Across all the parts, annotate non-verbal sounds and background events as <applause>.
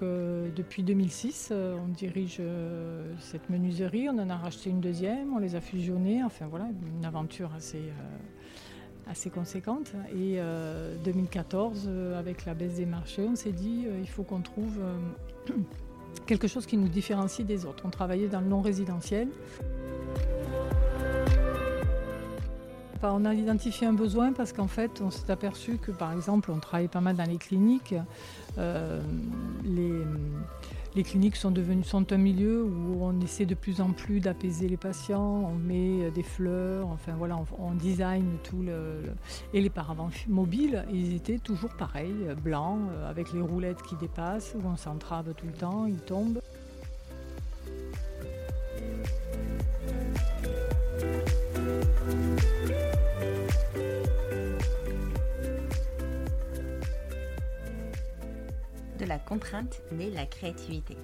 Donc depuis 2006, on dirige cette menuiserie. On en a racheté une deuxième, on les a fusionnés. Enfin voilà, une aventure assez assez conséquente. Et 2014, avec la baisse des marchés, on s'est dit il faut qu'on trouve <clears throat> quelque chose qui nous différencie des autres. On travaillait dans le non résidentiel. On a identifié un besoin parce qu'en fait, on s'est aperçu que, par exemple, on travaillait pas mal dans les cliniques. Euh, les, cliniques sont devenues sont un milieu où on essaie de plus en plus d'apaiser les patients. On met des fleurs, enfin voilà, on, design tout le, et les paravents mobiles, ils étaient toujours pareils, blancs, euh, avec les roulettes qui dépassent, où on s'entrave tout le temps, ils tombent. Contrainte naît la créativité.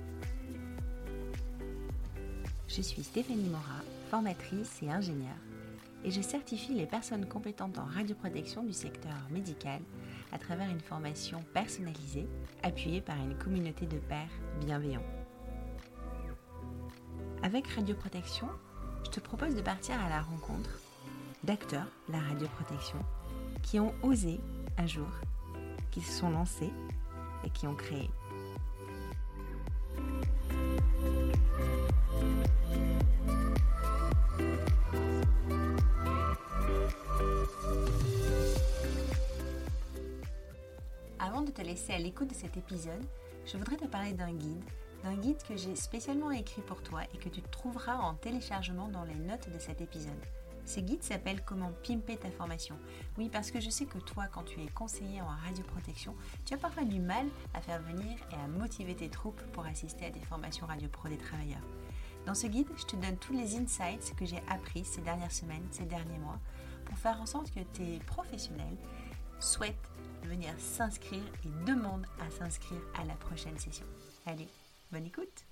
Je suis Stéphanie Mora, formatrice et ingénieure, et je certifie les personnes compétentes en radioprotection du secteur médical à travers une formation personnalisée appuyée par une communauté de pairs bienveillants. Avec Radioprotection, je te propose de partir à la rencontre d'acteurs de la radioprotection qui ont osé un jour, qui se sont lancés qui ont créé. Avant de te laisser à l'écoute de cet épisode, je voudrais te parler d'un guide, d'un guide que j'ai spécialement écrit pour toi et que tu trouveras en téléchargement dans les notes de cet épisode. Ce guide s'appelle Comment pimper ta formation. Oui, parce que je sais que toi, quand tu es conseiller en radioprotection, tu as parfois du mal à faire venir et à motiver tes troupes pour assister à des formations radio pro des travailleurs. Dans ce guide, je te donne tous les insights que j'ai appris ces dernières semaines, ces derniers mois, pour faire en sorte que tes professionnels souhaitent venir s'inscrire et demandent à s'inscrire à la prochaine session. Allez, bonne écoute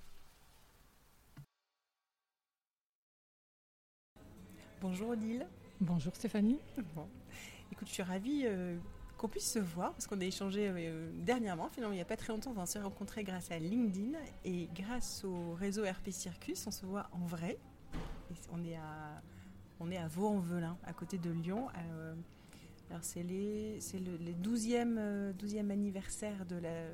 Bonjour Odile. Bonjour Stéphanie. Écoute, je suis ravie euh, qu'on puisse se voir parce qu'on a échangé euh, dernièrement, finalement il n'y a pas très longtemps, on s'est rencontrés grâce à LinkedIn et grâce au réseau RP Circus, on se voit en vrai. on est à, on est à Vaux-en-Velin, à côté de Lyon. Euh, alors c'est les, c'est le, 12e, 12e anniversaire de la,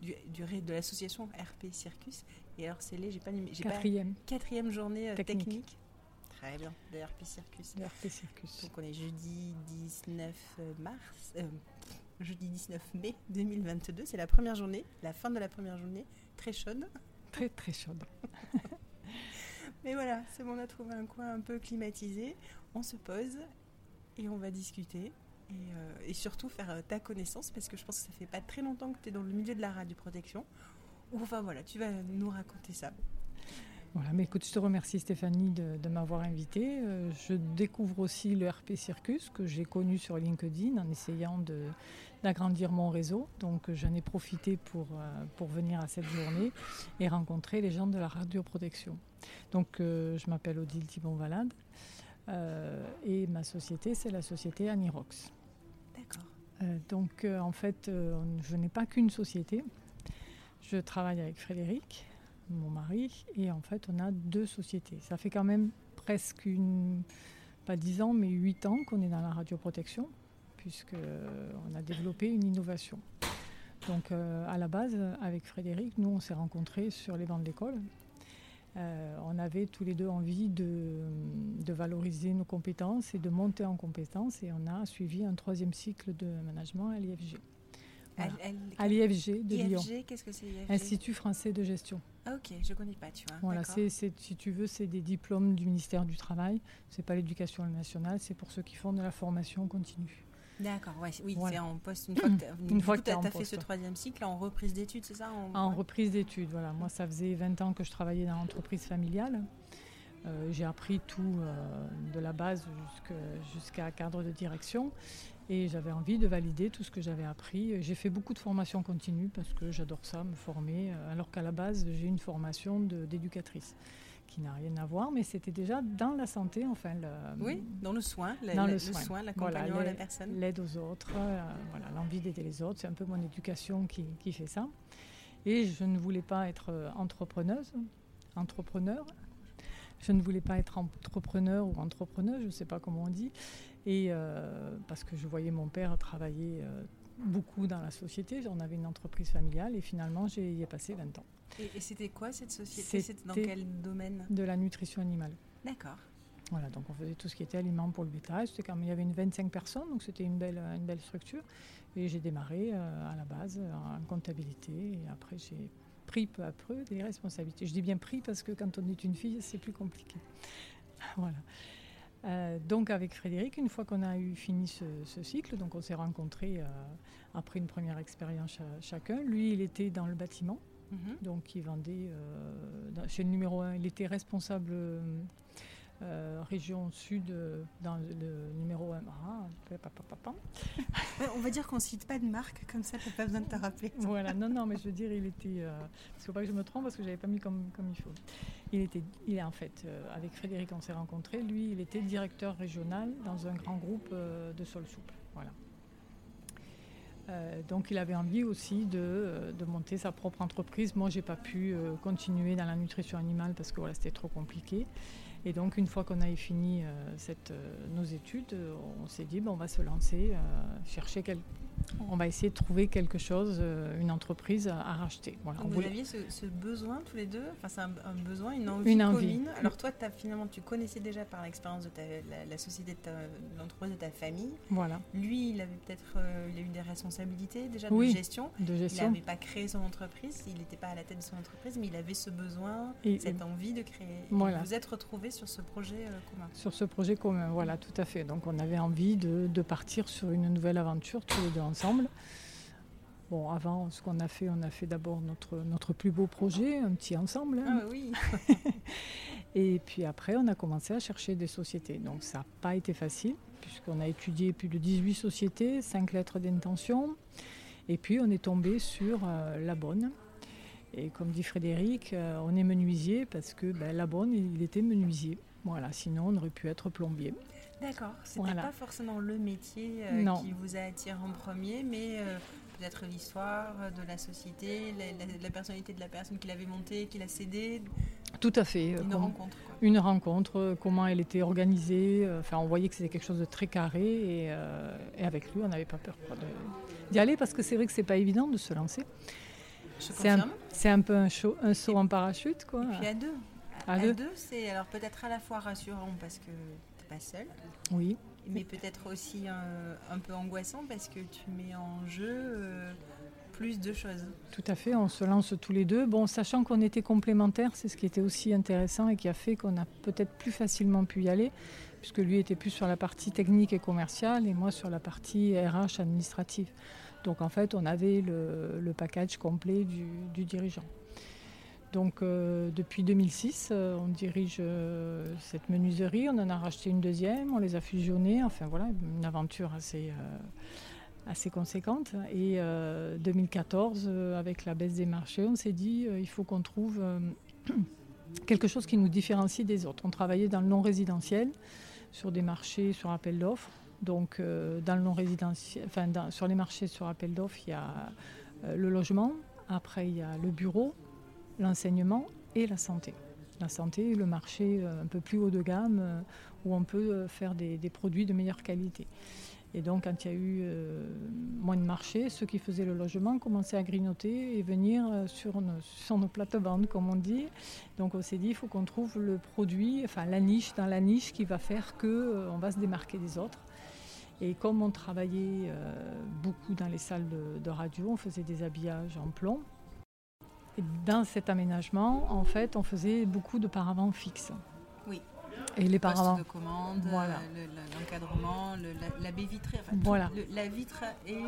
du, de l'association RP Circus. Et alors c'est les, j'ai pas, j'ai quatrième. quatrième journée technique Très bien, de RP Circus. Circus. Donc on est jeudi 19 mars, euh, jeudi 19 mai 2022. C'est la première journée, la fin de la première journée, très chaude. Très très chaude. <laughs> Mais voilà, c'est bon, on a trouvé un coin un peu climatisé. On se pose et on va discuter. Et, euh, surtout faire euh, ta connaissance parce que je pense que ça fait pas très longtemps que tu es dans le milieu de la radioprotection. Enfin voilà, tu vas nous raconter ça. Voilà, mais écoute, je te remercie Stéphanie de, m'avoir invité. Euh, je découvre aussi le RP Circus que j'ai connu sur LinkedIn en essayant d'agrandir mon réseau. Donc j'en ai profité pour, euh, pour venir à cette journée et rencontrer les gens de la radioprotection. Donc euh, je m'appelle Odile Thibon-Valade et ma société c'est la société Anirox. D'accord. donc en fait, je n'ai pas qu'une société. Je travaille avec Frédéric, mon mari, et en fait on a deux sociétés. Ça fait quand même presque une, pas dix ans, mais huit ans qu'on est dans la radioprotection, puisqu'on euh, a développé une innovation. Donc euh, à la base, avec Frédéric, nous on s'est rencontrés sur les bancs de l'école. Euh, on avait tous les deux envie de, de, valoriser nos compétences et de monter en compétences et on a suivi un troisième cycle de management à l'IFG. À l'IFG de Lyon. qu'est-ce que c'est Institut français de gestion. Ah ok, je ne connais pas, tu vois. Voilà, c'est, si tu veux, c'est des diplômes du ministère du Travail. C'est pas l'éducation nationale, c'est pour ceux qui font de la formation continue. D'accord, ouais, oui, c'est en poste. Une <clears throat> fois que tu as, fait ce troisième cycle, en reprise d'études, c'est ça En, reprise d'études, voilà. Moi, ça faisait 20 ans que je travaillais dans l'entreprise familiale. Euh, j'ai appris tout euh, de la base jusqu'à cadre de direction et j'avais envie de valider tout ce que j'avais appris. J'ai fait beaucoup de formations continues parce que j'adore ça, me former, euh, alors qu'à la base j'ai une formation d'éducatrice qui n'a rien à voir, mais c'était déjà dans la santé, enfin. oui, dans le soin, dans le, soin, l'accompagnement de la personne. L'aide aux autres, voilà, l'envie d'aider les autres, c'est un peu mon éducation qui, qui fait ça. Et je ne voulais pas être entrepreneuse, entrepreneur. Je ne voulais pas être entrepreneur ou entrepreneur, je ne sais pas comment on dit. Et parce que je voyais mon père travailler beaucoup dans la société. On avait une entreprise familiale et finalement, j'y ai passé 20 ans. Et, c'était quoi cette société? C'était dans quel domaine? De la nutrition animale. D'accord. Voilà, donc on faisait tout ce qui était aliments pour le bétail. C'était quand il y avait une 25 personnes, donc c'était une belle, une belle structure. Et j'ai démarré euh, à la base en comptabilité et après j'ai pris peu à peu des responsabilités. Je dis bien pris parce que quand on est une fille, c'est plus compliqué. <laughs> voilà. Euh, donc avec Frédéric, une fois qu'on a eu fini ce, cycle, donc on s'est rencontrés euh, après une première expérience chacun. Lui, il était dans le bâtiment, mhm. donc il vendait euh, chez le numéro 1, il était responsable euh, région sud euh, dans le numéro 1. Ah, On va dire qu'on ne cite pas de marque, comme ça, tu n'as pas besoin de te rappeler. voilà, non, non, mais je veux dire, il était. Euh, parce qu'il ne faut pas que je me trompe, parce que je n'avais pas mis comme, comme il faut. Il était, il est en fait, avec Frédéric, on s'est rencontrés. Lui, il était directeur régional dans un grand groupe de sol souple. Voilà. donc il avait envie aussi de, de, monter sa propre entreprise. Moi, j'ai pas pu continuer dans la nutrition animale parce que voilà, c'était trop compliqué. Et donc, une fois qu'on a fini euh, euh, nos études, euh, on s'est dit, bon, on va se lancer, chercher quel, on va essayer de trouver quelque chose, euh, une entreprise à, racheter. Voilà, vous aviez ce, besoin tous les deux Enfin, c'est un, besoin, une envie commune. Alors toi, as, finalement, tu connaissais déjà par l'expérience de la, société, de l'entreprise de ta famille. Voilà. Lui, il avait peut-être euh, il a eu des responsabilités déjà de gestion. De gestion. Il n'avait pas créé son entreprise, il n'était pas à la tête de son entreprise, mais il avait ce besoin, cette envie de créer. Voilà. vous êtes retrouvés sur ce projet euh, commun. Sur ce projet commun, voilà, tout à fait. Donc on avait envie de, de partir sur une nouvelle aventure tous les deux ensemble. Bon, avant, ce qu'on a fait, on a fait d'abord notre, notre plus beau projet, un petit ensemble. Hein. Ah oui. <laughs> et puis après, on a commencé à chercher des sociétés. Donc ça n'a pas été facile, puisqu'on a étudié plus de 18 sociétés, 5 lettres d'intention. Et puis on est tombé sur euh, la bonne. Et comme dit Frédéric, euh, on est menuisier parce que ben, la bonne, il était menuisier. Voilà, sinon on aurait pu être plombier. D'accord, c'était n'était pas forcément le métier euh, qui vous a attiré en premier, mais euh, peut-être l'histoire de la société, la, personnalité de la personne qui l'avait montée, qui l'a cédé. Tout à fait. Une rencontre. Une rencontre, comment elle était organisée. Euh, enfin, on voyait que c'était quelque chose de très carré et, avec lui, on n'avait pas peur d'y aller parce que c'est vrai que c'est pas évident de se lancer. C'est un, un, peu un, un, saut en parachute, quoi. Et puis à deux. À, deux, deux c'est alors peut-être à la fois rassurant parce que seul. Oui. Mais peut-être aussi un, peu angoissant parce que tu mets en jeu euh, plus de choses. Tout à fait, on se lance tous les deux. Bon, sachant qu'on était complémentaires, c'est ce qui était aussi intéressant et qui a fait qu'on a peut-être plus facilement pu y aller, puisque lui était plus sur la partie technique et commerciale et moi sur la partie RH administrative. Donc en fait, on avait le, package complet du dirigeant. Donc euh, depuis 2006, euh, on dirige euh, cette menuiserie, on en a racheté une deuxième, on les a fusionnés, enfin voilà, une aventure assez, assez conséquente. Et 2014, avec la baisse des marchés, on s'est dit il faut qu'on trouve <clears throat> quelque chose qui nous différencie des autres. On travaillait dans le non résidentiel, sur des marchés sur appel d'offres. Donc dans le non résidentiel, enfin sur les marchés sur appel d'offres, il y a le logement, après il y a le bureau, l'enseignement et la santé. La santé, le marché euh, un peu plus haut de gamme euh, où on peut euh, faire des, produits de meilleure qualité. Et donc, quand il y a eu moins de marché, ceux qui faisaient le logement commençaient à grignoter et venir sur nos, sur nos plates-bandes, comme on dit. Donc, on s'est dit, il faut qu'on trouve le produit, enfin la niche dans la niche qui va faire qu'on on va se démarquer des autres. Et comme on travaillait beaucoup dans les salles de, radio, on faisait des habillages en plomb, et dans cet aménagement, en fait, on faisait beaucoup de paravents fixes. Oui. Et les paravents. de commande, voilà. l'encadrement, la, baie vitrée, voilà. la vitre et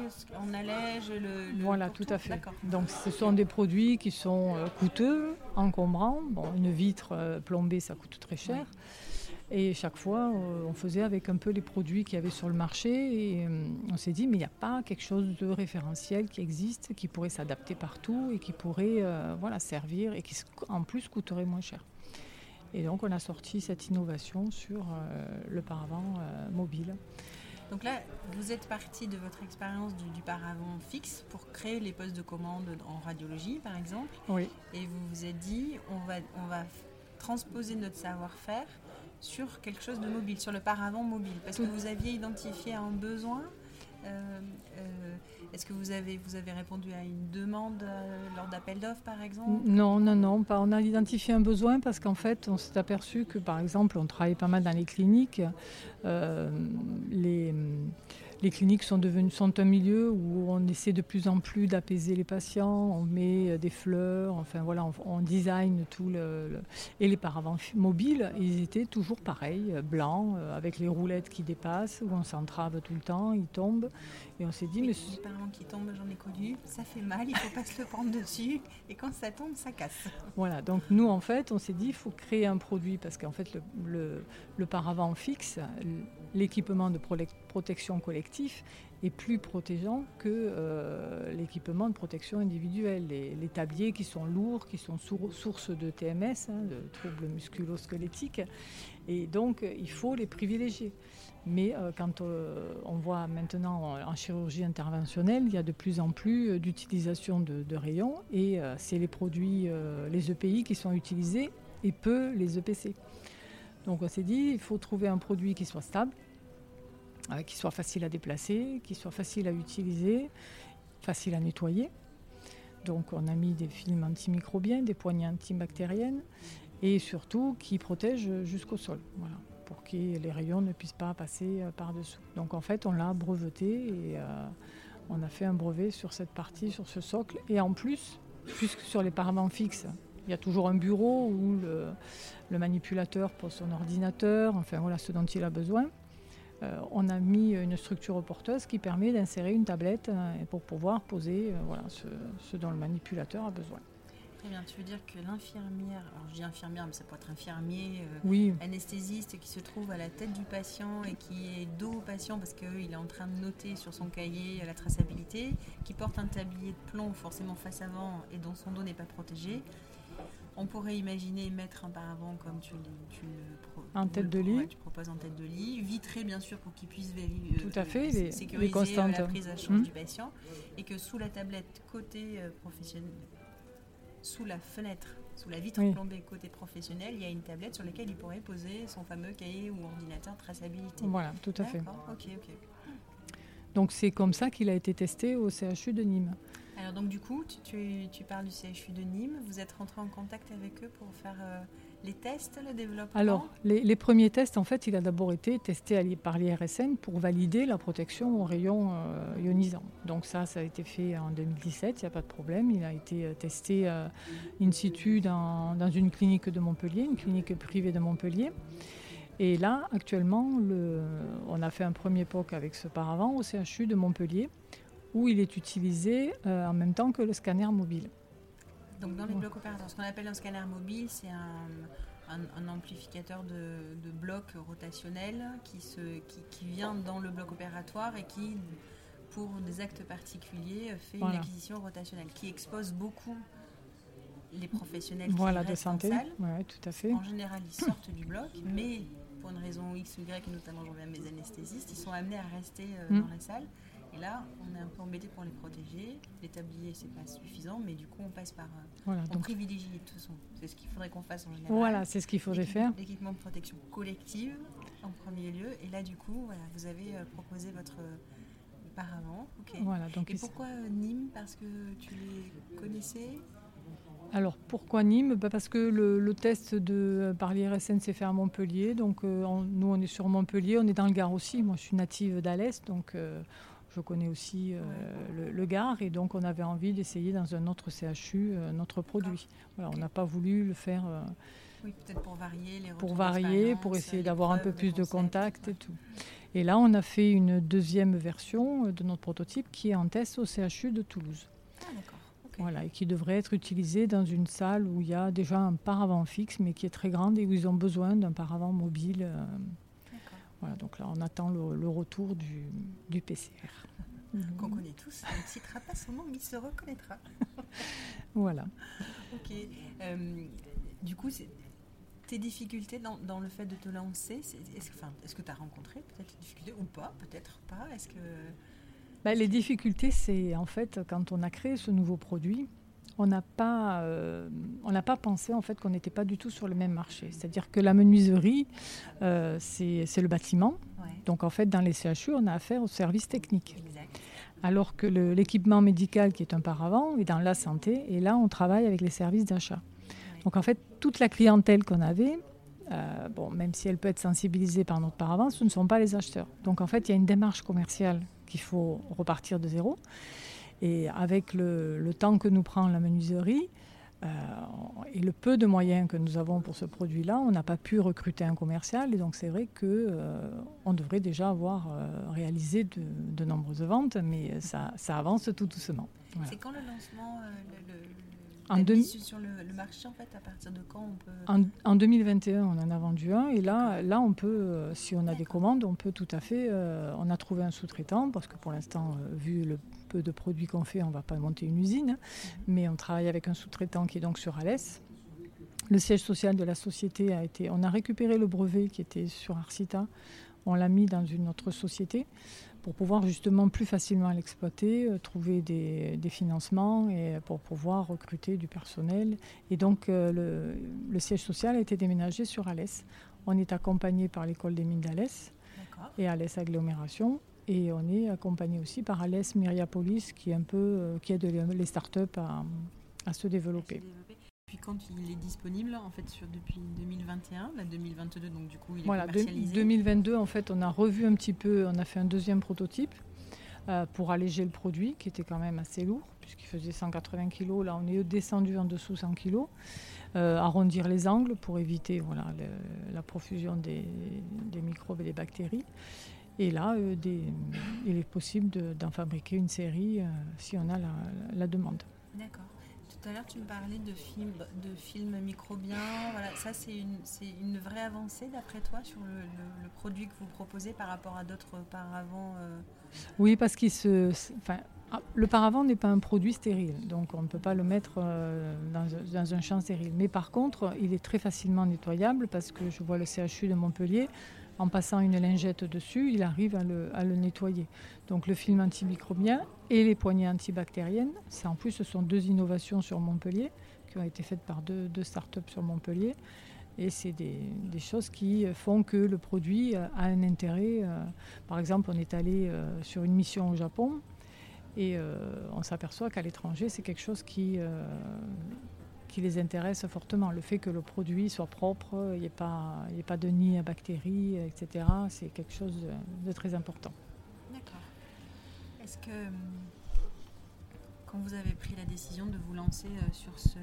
on allège le. voilà, tout, à fait. Donc ce sont des produits qui sont euh, coûteux, encombrants. Bon, une vitre euh, plombée, ça coûte très cher. Et chaque fois, euh, on faisait avec un peu les produits qu'il y avait sur le marché. Et euh, on s'est dit, mais il n'y a pas quelque chose de référentiel qui existe, qui pourrait s'adapter partout et qui pourrait euh, voilà, servir et qui en plus coûterait moins cher. Et donc on a sorti cette innovation sur le paravent mobile. Donc là, vous êtes parti de votre expérience du, du, paravent fixe pour créer les postes de commande en radiologie, par exemple. Oui. Et vous vous êtes dit, on va, on va transposer notre savoir-faire sur quelque chose de mobile, sur le paravent mobile, parce que vous aviez identifié un besoin. Euh, euh, est-ce que vous avez, vous avez répondu à une demande euh, lors d'appel d'offres, par exemple? Non, non, non. Pas. On a identifié un besoin parce qu'en fait, on s'est aperçu que, par exemple, on travaille pas mal dans les cliniques. les les cliniques sont, devenues, sont un milieu où on essaie de plus en plus d'apaiser les patients, on met euh, des fleurs, enfin voilà, on, design tout le, Et les paravents mobiles, ils étaient toujours pareils, euh, blancs, euh, avec les roulettes qui dépassent, où on s'entrave tout le temps, ils tombent. Et on s'est dit, mais... Les paravents qui tombent, j'en ai connu, ça fait mal, il faut pas se le prendre dessus, et quand ça tombe, ça casse. Voilà, donc nous en fait, on s'est dit, il faut créer un produit, parce qu'en fait, le, le, le paravent fixe, l'équipement de protection collective est plus protégeant que euh, l'équipement de protection individuelle. Les, tabliers qui sont lourds, qui sont source de TMS, hein, de troubles musculo-squelettiques, et donc il faut les privilégier. Mais euh, quand euh, on voit maintenant en, chirurgie interventionnelle, il y a de plus en plus d'utilisation de, rayons, et c'est les produits, les EPI qui sont utilisés, et peu les EPC. Donc on s'est dit, il faut trouver un produit qui soit stable, euh, qui soit facile à déplacer, qui soit facile à utiliser, facile à nettoyer. Donc on a mis des films antimicrobiens, des poignées antibactériennes et surtout qui protègent jusqu'au sol. Voilà, pour que les rayons ne puissent pas passer euh, par-dessous. Donc en fait on l'a breveté et euh, on a fait un brevet sur cette partie, sur ce socle. Et en plus, puisque sur les paravents fixes, il y a toujours un bureau où le, manipulateur pose son ordinateur, enfin voilà ce dont il a besoin. Euh, on a mis une structure porteuse qui permet d'insérer une tablette pour pouvoir poser ce, dont le manipulateur a besoin. Très bien, tu veux dire que l'infirmière, alors je dis infirmière, mais ça peut être infirmier, anesthésiste qui se trouve à la tête du patient et qui est dos au patient parce qu'il est en train de noter sur son cahier la traçabilité, qui porte un tablier de plomb forcément face avant et dont son dos n'est pas protégé, on pourrait imaginer mettre un paravent comme tu, tu en tête de lit. tu proposes en tête de lit, vitré bien sûr pour qu'il puisse vérifier, Tout à fait, les, sécuriser euh, la prise à charge hmm. du patient, et que sous la tablette côté euh, professionnel, sous la fenêtre, sous la vitre plombée côté professionnel, il y a une tablette sur laquelle il pourrait poser son fameux cahier ou ordinateur traçabilité. Voilà, tout à fait. Ok, ok. Donc c'est comme ça qu'il a été testé au CHU de Nîmes. Alors donc du coup, tu, parles du CHU de Nîmes, vous êtes rentré en contact avec eux pour faire euh, les tests, le développement Alors les, premiers tests, en fait, il a d'abord été testé par l'IRSN pour valider la protection aux rayons euh, ionisants. Donc ça, ça a été fait en 2017, il n'y a pas de problème. Il a été euh, testé in situ dans, une clinique de Montpellier, une clinique privée de Montpellier. Et là, actuellement, le, on a fait un premier POC avec ce paravent au CHU de Montpellier où il est utilisé euh, en même temps que le scanner mobile. Donc dans les blocs opératoires, ce qu'on appelle un scanner mobile, c'est un, amplificateur de, de blocs rotationnels qui, se, qui, vient dans le bloc opératoire et qui, pour des actes particuliers, fait une acquisition rotationnelle, qui expose beaucoup les professionnels qui voilà, de santé. en salle. Ouais, tout à fait. En général, ils sortent du bloc, mais pour une raison X ou Y, et notamment j'en viens à mes anesthésistes, ils sont amenés à rester euh, mm. dans la salle. Et là, on est un peu embêté pour les protéger. Les tabliers, c'est pas suffisant, mais du coup, on passe par. Euh, voilà, on privilégie de toute façon. C'est ce qu'il faudrait qu'on fasse en général. Voilà, c'est ce qu'il faudrait faire. L'équipement de protection collective en premier lieu. Et là, du coup, voilà, vous avez euh, proposé votre euh, paravent. Voilà, donc et pourquoi Nîmes? Parce que tu les connaissais? Alors pourquoi Nîmes? Bah, Parce que le, test de, par l'IRSN s'est fait à Montpellier. Donc nous on est sur Montpellier, on est dans le Gard aussi. Moi je suis native d'Alès, donc je connais aussi euh, le, Gard et donc on avait envie d'essayer dans un autre CHU euh, notre produit. Voilà, On n'a pas voulu le faire. Euh, oui, peut-être pour varier les Pour varier, pour essayer d'avoir un peu plus de contact et tout. Et là, on a fait une deuxième version de notre prototype qui est en test au CHU de Toulouse. Ah, d'accord. Voilà, et qui devrait être utilisé dans une salle où il y a déjà un paravent fixe, mais qui est très grande et où ils ont besoin d'un paravent mobile donc là, on attend le, retour du, PCR. Qu'on connaît tous, on ne citera pas son nom, mais il se reconnaîtra. <laughs> voilà. Ok. Euh, du coup, tes difficultés dans, dans, le fait de te lancer Est-ce enfin, est que tu as rencontré peut-être des difficultés ou pas Peut-être pas Est-ce que... Ben, les difficultés, c'est en fait quand on a créé ce nouveau produit, on n'a pas, euh, on n'a pas pensé en fait qu'on n'était pas du tout sur le même marché. C'est-à-dire que la menuiserie, euh, c'est le bâtiment. Donc en fait, dans les CHU, on a affaire au service technique. Alors que l'équipement médical, qui est un paravent, est dans la santé. Et là, on travaille avec les services d'achat. Donc en fait, toute la clientèle qu'on avait, euh, bon, même si elle peut être sensibilisée par notre paravent, ce ne sont pas les acheteurs. Donc en fait, il y a une démarche commerciale qu'il faut repartir de zéro. Et avec le, temps que nous prend la menuiserie euh, et le peu de moyens que nous avons pour ce produit-là, on n'a pas pu recruter un commercial. Et donc c'est vrai qu'on euh, devrait déjà avoir euh, réalisé de, nombreuses ventes, mais ça, avance tout doucement. C'est quand le lancement en deux... sur le, marché, en fait, à partir de quand on peut... En, 2021, on en a vendu un. Et là, là on peut, euh, si on a des commandes, on peut tout à fait... Euh, on a trouvé un sous-traitant, parce que pour l'instant, euh, vu le peu de produits qu'on fait, on ne va pas monter une usine. Mhm. Mais on travaille avec un sous-traitant qui est donc sur Alès. Le siège social de la société a été... On a récupéré le brevet qui était sur Arcita. On l'a mis dans une autre société pour pouvoir justement plus facilement l'exploiter, euh, trouver des, financements et pour pouvoir recruter du personnel. Et donc euh, le, siège social a été déménagé sur Alès. On est accompagné par l'école des mines d'Alès et Alès Agglomération. Et on est accompagné aussi par Alès Myriapolis qui, est un peu, euh, qui aide les startups à, à se développer quand il est disponible en fait sur, depuis 2021, la 2022 donc du coup il est voilà, 2022 en fait on a revu un petit peu, on a fait un deuxième prototype euh, pour alléger le produit qui était quand même assez lourd puisqu'il faisait 180 kg. Là on est descendu en dessous 100 kg. Euh, arrondir les angles pour éviter voilà, la profusion des, microbes et des bactéries. Et là, euh, il est possible d'en fabriquer une série si on a la demande. D'accord. Tout à l'heure, tu me parlais de films, de films microbiens. Voilà, ça, c'est une, une, vraie avancée, d'après toi, sur le, produit que vous proposez par rapport à d'autres paravents euh Oui, parce que se, enfin, ah, le paravent n'est pas un produit stérile, donc on ne peut pas le mettre euh, dans, un champ stérile. Mais par contre, il est très facilement nettoyable parce que je vois le CHU de Montpellier en passant une lingette dessus, il arrive à le, nettoyer. Donc le film antimicrobien et les poignées antibactériennes, c'est en plus ce sont deux innovations sur Montpellier qui ont été faites par deux, deux startups sur Montpellier. Et c'est des, choses qui font que le produit a un intérêt. Euh, par exemple, on est allé euh, sur une mission au Japon et euh, on s'aperçoit qu'à l'étranger, c'est quelque chose qui, qui les intéresse fortement. Le fait que le produit soit propre, il n'y ait, pas, ait pas de nid à bactéries, etc., c'est quelque chose de, très important. D'accord. Est-ce que quand vous avez pris la décision de vous lancer euh, sur ce,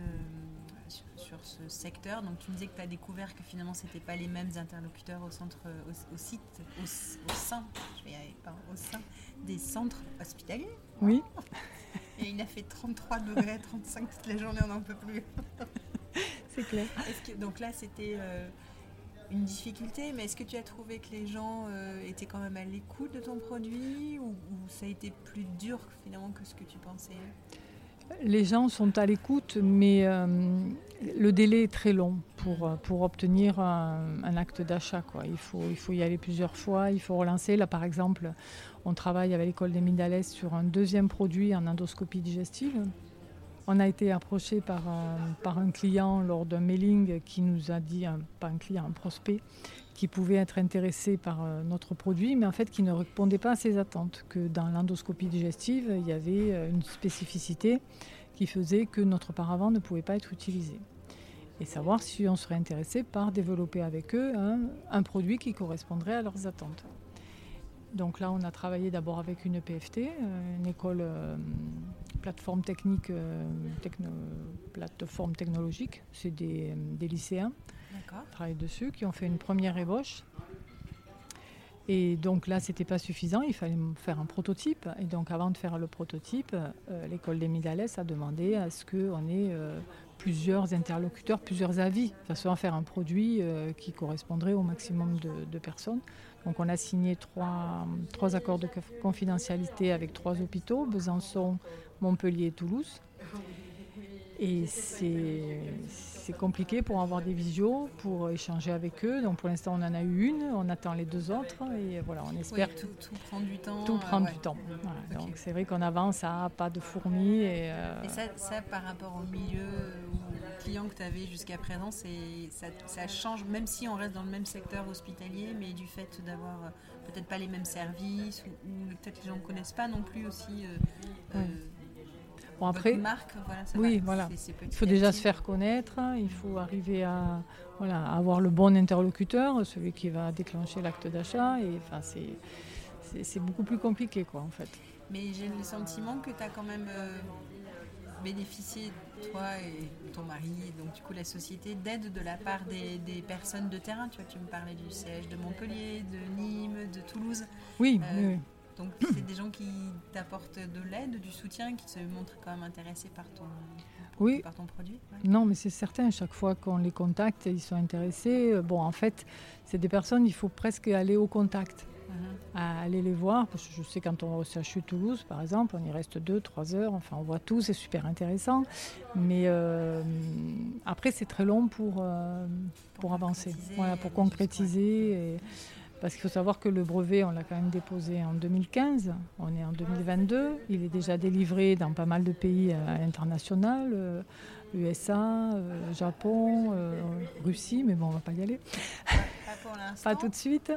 sur, ce secteur, donc tu me disais que tu as découvert que finalement ce n'était pas les mêmes interlocuteurs au, centre, au, site, au, sein, je vais y au sein des centres hospitaliers? Oui. Et il a fait 33 degrés, 35 toute la journée, on n'en peut plus. <laughs> C'est clair. Que, donc là, c'était euh, une difficulté, mais est-ce que tu as trouvé que les gens euh, étaient quand même à l'écoute de ton produit ou, ça a été plus dur finalement que ce que tu pensais? Les gens sont à l'écoute, mais euh, le délai est très long pour, pour obtenir un, acte d'achat. Il faut, y aller plusieurs fois, il faut relancer. Là, par exemple, on travaille avec l'école des Mindales sur un deuxième produit en endoscopie digestive. On a été approché par un, par un client lors d'un mailing qui nous a dit, pas un client, un prospect, qui pouvait être intéressé par euh, notre produit, mais en fait qui ne répondait pas à ses attentes, que dans l'endoscopie digestive, il y avait euh, une spécificité qui faisait que notre paravent ne pouvait pas être utilisé. Et savoir si on serait intéressé par développer avec eux un produit qui correspondrait à leurs attentes. Donc là, on a travaillé d'abord avec une PFT, euh, une école plateforme technique, plateforme technologique. C'est des, lycéens travaillent dessus, qui ont fait une première ébauche. Et donc là, ce n'était pas suffisant, il fallait faire un prototype. Et donc avant de faire le prototype, l'école des Midales a demandé à ce qu'on ait plusieurs interlocuteurs, plusieurs avis, de façon à faire un produit qui correspondrait au maximum de personnes. Donc on a signé trois, trois accords de confidentialité avec trois hôpitaux, Besançon, Montpellier et Toulouse. Et c'est compliqué pour avoir des visios, pour échanger avec eux. Donc pour l'instant, on en a eu une, on attend les deux autres. Et voilà, on espère. tout, prend du temps. Tout prend du temps. Donc c'est vrai qu'on avance à pas de fourmis. Et, et ça, ça, par rapport au milieu clients que tu avais jusqu'à présent, ça, ça change, même si on reste dans le même secteur hospitalier, mais du fait d'avoir euh, peut-être pas les mêmes services, ou, peut-être les gens ne connaissent pas non plus aussi. Euh, euh, bon, après, marque, voilà, oui, voilà. il faut déjà se faire connaître, hein, il faut arriver à, voilà, avoir le bon interlocuteur, celui qui va déclencher l'acte d'achat. Et enfin, c'est beaucoup plus compliqué, quoi, en fait. Mais j'ai le sentiment que tu as quand même bénéficié, toi et ton mari, donc du coup la société, d'aide de la part des, personnes de terrain. Tu vois, tu me parlais du siège de Montpellier, de Nîmes, de Toulouse. Oui, euh, Donc c'est des gens qui t'apportent de l'aide, du soutien, qui se montrent quand même intéressés par ton, oui. par ton produit. Non, mais c'est certain, chaque fois qu'on les contacte, ils sont intéressés. Bon, en fait, c'est des personnes, il faut presque aller au contact à aller les voir. Parce que je sais quand on va au CHU Toulouse, par exemple, on y reste deux, trois heures. Enfin, on voit tout, c'est super intéressant. Mais euh, après, c'est très long pour, euh, pour, avancer, voilà, pour concrétiser. Parce qu'il faut savoir que le brevet, on l'a quand même déposé en 2015. On est en 2022. Il est déjà délivré dans pas mal de pays à l'international. USA, euh, Japon, Russie, mais bon, on va pas y aller. <laughs> Pas tout de suite.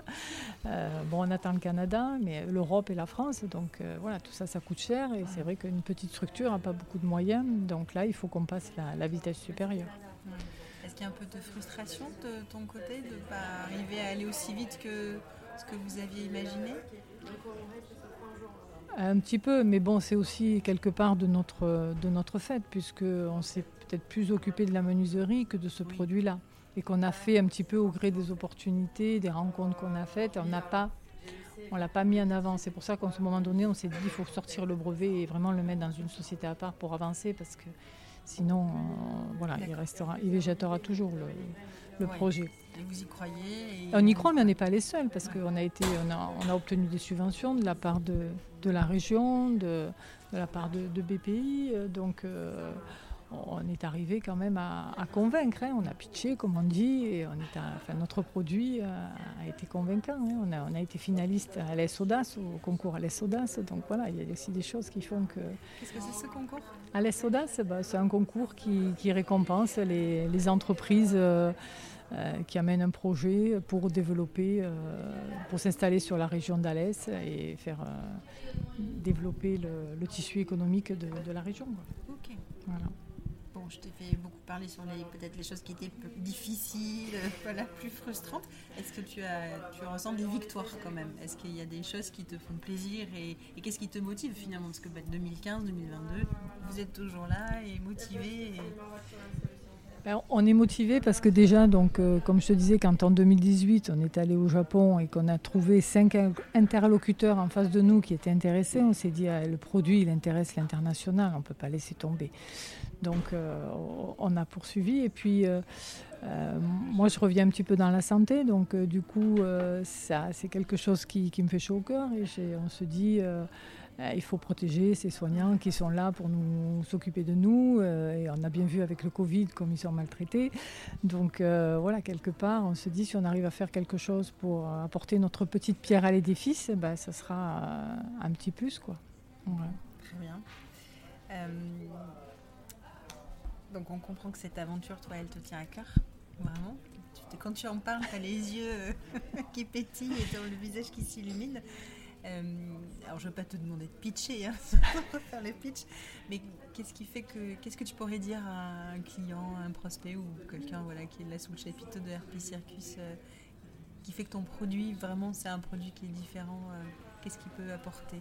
Euh, bon, on attend le Canada, mais l'Europe et la France. Donc euh, voilà, tout ça, ça coûte cher. Et c'est vrai qu'une petite structure n'a pas beaucoup de moyens. Donc là, il faut qu'on passe la, vitesse supérieure. Est-ce qu'il y a un peu de frustration de ton côté de ne pas arriver à aller aussi vite que ce que vous aviez imaginé? Un petit peu, mais bon, c'est aussi quelque part de notre, de notre fait, puisqu'on s'est peut-être plus occupé de la menuiserie que de ce produit-là et qu'on a fait un petit peu au gré des opportunités, des rencontres qu'on a faites. On n'a pas, on l'a pas mis en avant. C'est pour ça qu'à ce moment donné, on s'est dit qu'il faut sortir le brevet et vraiment le mettre dans une société à part pour avancer, parce que sinon, voilà, il restera, il végétera toujours le, projet. Et vous y croyez On y croit, mais on n'est pas les seuls, parce qu'on a été, on a, on a, obtenu des subventions de la part de, de la région, de, de, la part de, BPI, donc. Euh, on est arrivé quand même à, convaincre. Hein. On a pitché, comme on dit, et notre produit a, été convaincant. Hein. On, a, été finaliste à l'ES Audace, au concours à l'ES Audace. Donc voilà, il y a aussi des choses qui font que. Qu'est-ce que c'est ce concours? À l'ES Audace, bah, c'est un concours qui, récompense les, entreprises. Euh, euh, qui amènent un projet pour développer, euh, pour s'installer sur la région d'Alès et faire développer le, tissu économique de, la région. Ok. Voilà je t'ai fait beaucoup parler sur peut-être les choses qui étaient difficiles, <laughs> voilà, plus frustrantes. Est-ce que tu as, tu ressens des victoires quand même? Est-ce qu'il y a des choses qui te font plaisir et, qu'est-ce qui te motive finalement? Parce que 2015, bah, 2022, vous êtes toujours là et motivé. Ben, on est motivé parce que déjà, donc, euh, comme je te disais, quand en 2018 on est allé au Japon et qu'on a trouvé cinq interlocuteurs en face de nous qui étaient intéressés, on s'est dit ah, le produit il intéresse l'international, on ne peut pas laisser tomber. Donc euh, on a poursuivi et puis euh, moi je reviens un petit peu dans la santé, donc du coup c'est quelque chose qui, me fait chaud au cœur et on se dit euh, il faut protéger ces soignants qui sont là pour nous s'occuper de nous. Euh, et on a bien vu avec le Covid comme ils sont maltraités. Donc euh, voilà, quelque part, on se dit si on arrive à faire quelque chose pour apporter notre petite pierre à l'édifice, ben, ça sera un petit plus. Quoi. Très bien. Donc on comprend que cette aventure, toi, elle te tient à cœur, vraiment. Quand tu en parles, tu as les yeux <laughs> qui pétillent et le visage qui s'illumine. Euh, alors je ne vais pas te demander de pitcher, hein, <laughs> faire mais qu'est-ce qui fait que, qu'est-ce que tu pourrais dire à un client, un prospect ou quelqu'un voilà, qui est là sous le chapiteau de RP Circus, euh, qui fait que ton produit, vraiment, c'est un produit qui est différent euh, Qu'est-ce qu'il peut apporter?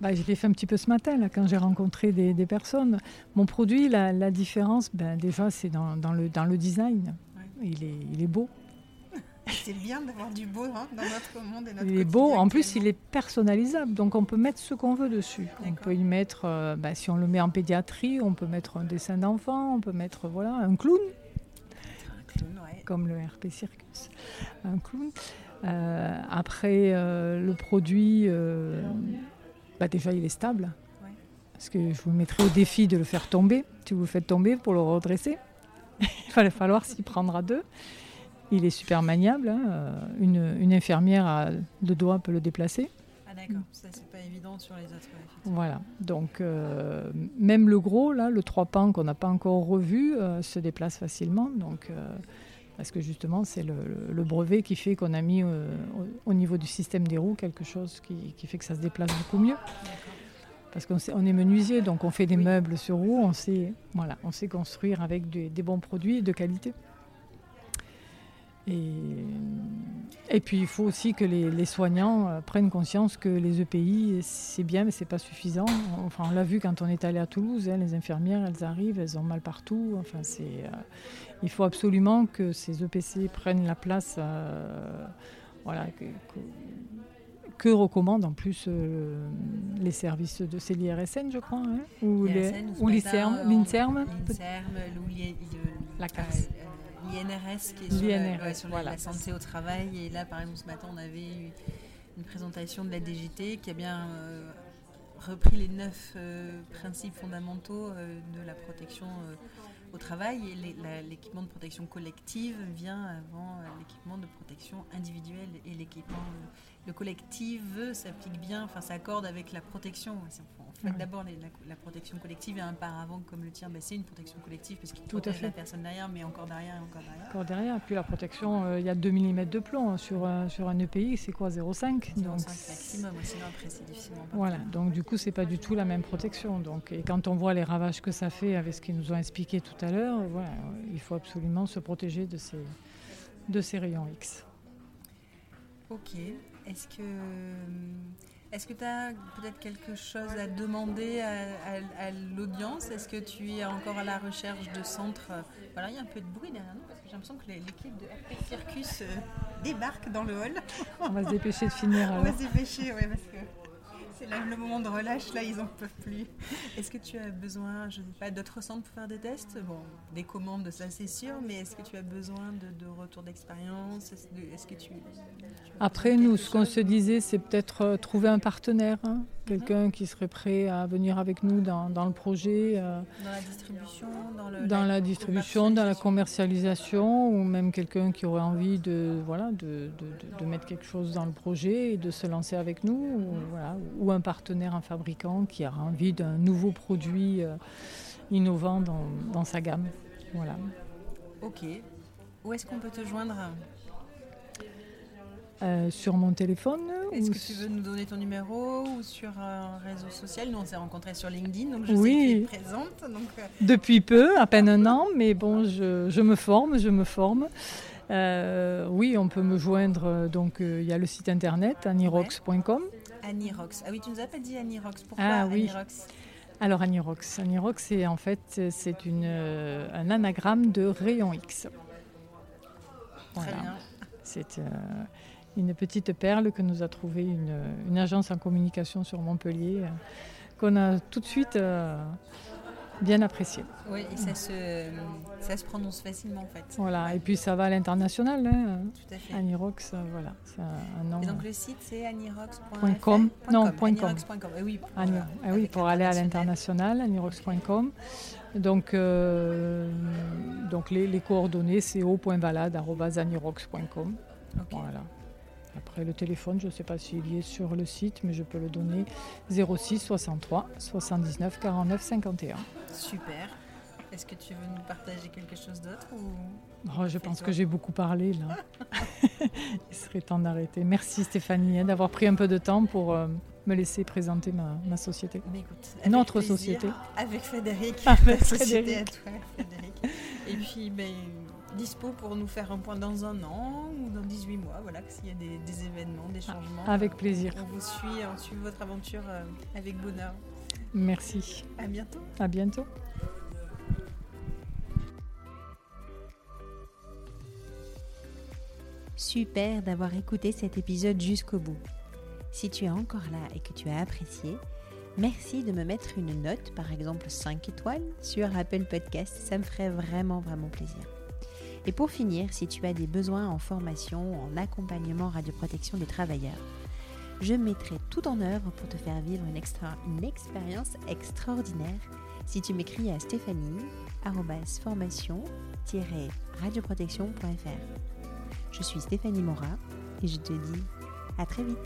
Bah, je l'ai fait un petit peu ce matin, là, quand j'ai rencontré des, personnes. Mon produit, la, différence, ben, déjà, c'est dans, le, dans le design. Il, est, il est beau. <laughs> C'est bien d'avoir du beau hein, dans notre monde et notre Il est beau, en plus il est personnalisable, donc on peut mettre ce qu'on veut dessus. On peut y mettre, euh, bah, si on le met en pédiatrie, on peut mettre un dessin d'enfant, on peut mettre voilà, un clown. Un clown ouais. Comme le RP Circus. Un clown. Euh, après, euh, le produit, bah, déjà il est stable. Parce que je vous mettrai au défi de le faire tomber. Si vous le faites tomber pour le redresser, <laughs> il va falloir s'y prendre à deux. Il est super maniable. hein. Une, une infirmière à deux doigts peut le déplacer. Ah d'accord, ça c'est pas évident sur les autres. Voilà. Donc, euh, même le gros, là, le trois pans qu'on n'a pas encore revu, euh, se déplace facilement. Donc, euh, parce que justement, c'est le, le- le brevet qui fait qu'on a mis euh, au, au niveau du système des roues quelque chose qui, qui fait que ça se déplace beaucoup mieux. Parce qu'on on est menuisier, donc on fait des Oui. meubles sur roues, on sait, voilà, on sait construire avec des, des bons produits de qualité. Et, et puis il faut aussi que les, les soignants euh, prennent conscience que les EPI, c'est bien, mais c'est pas suffisant. Enfin, on l'a vu quand on est allé à Toulouse, hein, les infirmières, elles arrivent, elles ont mal partout. Enfin, c'est, euh, il faut absolument que ces EPC prennent la place, euh, voilà, que, que- que recommandent en plus euh, les services de c'est l'IRSN, je crois, hein, ou les- ou l'INSERM, L'INSERM, le- La CARS. l'INRS qui est sur, la, L'INRS, ouais, sur la- voilà. la santé au travail. Et là, par exemple, ce matin, on avait eu une présentation de la DGT qui a bien euh, repris les neuf euh, principes fondamentaux euh, de la protection au travail. Et l'équipement de protection collective vient avant l'équipement de protection individuelle. Et l'équipement, le collectif s'applique bien, enfin s'accorde avec la protection. En fait, Ouais. d'abord, la, la protection collective et un paravent comme le tien, ben, c'est une protection collective parce qu'il Tout à protège la fait. personne derrière, mais encore derrière et encore derrière. Encore derrière, puis la protection, euh, il y a 2 mm de plomb hein, sur, un- sur un EPI, c'est quoi 0,5 0,5 donc, maximum, sinon après c'est difficilement. Voilà, donc du coup, c'est pas du tout la même protection. Donc, et quand on voit les ravages que ça fait avec ce qu'ils nous ont expliqué tout à l'heure, voilà, euh, il faut absolument se protéger de ces, de ces rayons X. Ok. Est-ce que est-ce que tu as peut-être quelque chose à demander à, à- à l'audience? Est-ce que tu es encore à la recherche de centres? Voilà, il y a un peu de bruit derrière nous parce que j'ai l'impression que l'équipe de RP Circus euh, débarque dans le hall. On va se dépêcher de finir. <laughs> On va se dépêcher, ouais, parce que c'est là le moment de relâche, là, ils en peuvent plus. Est-ce que tu as besoin, je ne sais pas, d'autres centres pour faire des tests? Bon, des commandes, ça c'est sûr, mais est-ce que tu as besoin de, de retour d'expérience? Est-ce que tu... Après, nous, ce qu'on se disait, c'est peut-être euh, trouver un partenaire, hein, quelqu'un qui serait prêt à venir avec nous dans, dans le projet. euh, Dans la distribution, dans, le, dans la distribution, dans la commercialisation ou même quelqu'un qui aurait envie de, voilà, de, de- de- de mettre quelque chose dans le projet et de se lancer avec nous, ou, voilà, ou un partenaire, un fabricant qui aura envie d'un nouveau produit euh, innovant dans, dans sa gamme. Voilà. Ok. Où est-ce qu'on peut te joindre? Euh, sur mon téléphone Est-ce que tu veux nous donner ton numéro ou sur un réseau social? Nous, on s'est rencontrés sur LinkedIn, donc je Oui. sais que tu es présente. Donc, euh, Depuis peu, à peine un an, mais bon, je, je me forme, je me forme. Euh, oui, on peut me joindre. Donc, euh, il y a le site internet anirox.com. Annie Rox. Ah oui, tu nous as pas dit Annie Rox. Pourquoi Ah oui. Annie Rox Alors Anirox, Anirox, c'est en fait c'est une, euh, un anagramme de rayon X. Très bien. C'est une petite perle que nous a trouvée une, une agence en communication sur Montpellier, euh, qu'on a tout de suite euh, bien appréciée. Oui, et ça se, ça se prononce facilement en fait. Voilà. Et puis ça va à l'international. hein. Tout à fait. Anirox, euh, voilà, c'est un, nom. Et donc le site c'est anirox.fr Point com. Non, point com. Anirox.com. Eh oui, Ani- voilà, ah oui, pour aller à l'international. anirox.com. Donc, euh, donc les, les coordonnées, c'est au.valade.anirox.com. Ok. Voilà. Après, le téléphone, je ne sais pas s'il y est sur le site, mais je peux le donner 06 63 79 49 51. Super. Est-ce que tu veux nous partager quelque chose d'autre ou... Oh, je pense que j'ai beaucoup parlé là. <laughs> Il serait temps d'arrêter. Merci Stéphanie hein, d'avoir pris un peu de temps pour euh, me laisser présenter ma, ma société. Mais écoute, avec Notre plaisir, société. Avec Frédéric. Avec <laughs> société Frédéric. à toi, Frédéric. Et puis, ben, dispo pour nous faire un point dans un an ou dans 18 mois, voilà, s'il y a des, des événements, des changements. Avec plaisir. On vous suit, on suit votre aventure euh, avec bonheur. Merci. À bientôt. À bientôt. Super d'avoir écouté cet épisode jusqu'au bout. Si tu es encore là et que tu as apprécié, merci de me mettre une note, par exemple 5 étoiles, sur Apple Podcast. Ça me ferait vraiment, vraiment plaisir. Et pour finir, si tu as des besoins en formation en accompagnement radioprotection des travailleurs, Je mettrai tout en œuvre pour te faire vivre une, expérience extraordinaire si tu m'écris à stéphanie radioprotection.fr. Je suis Stéphanie Mora et je te dis à très vite.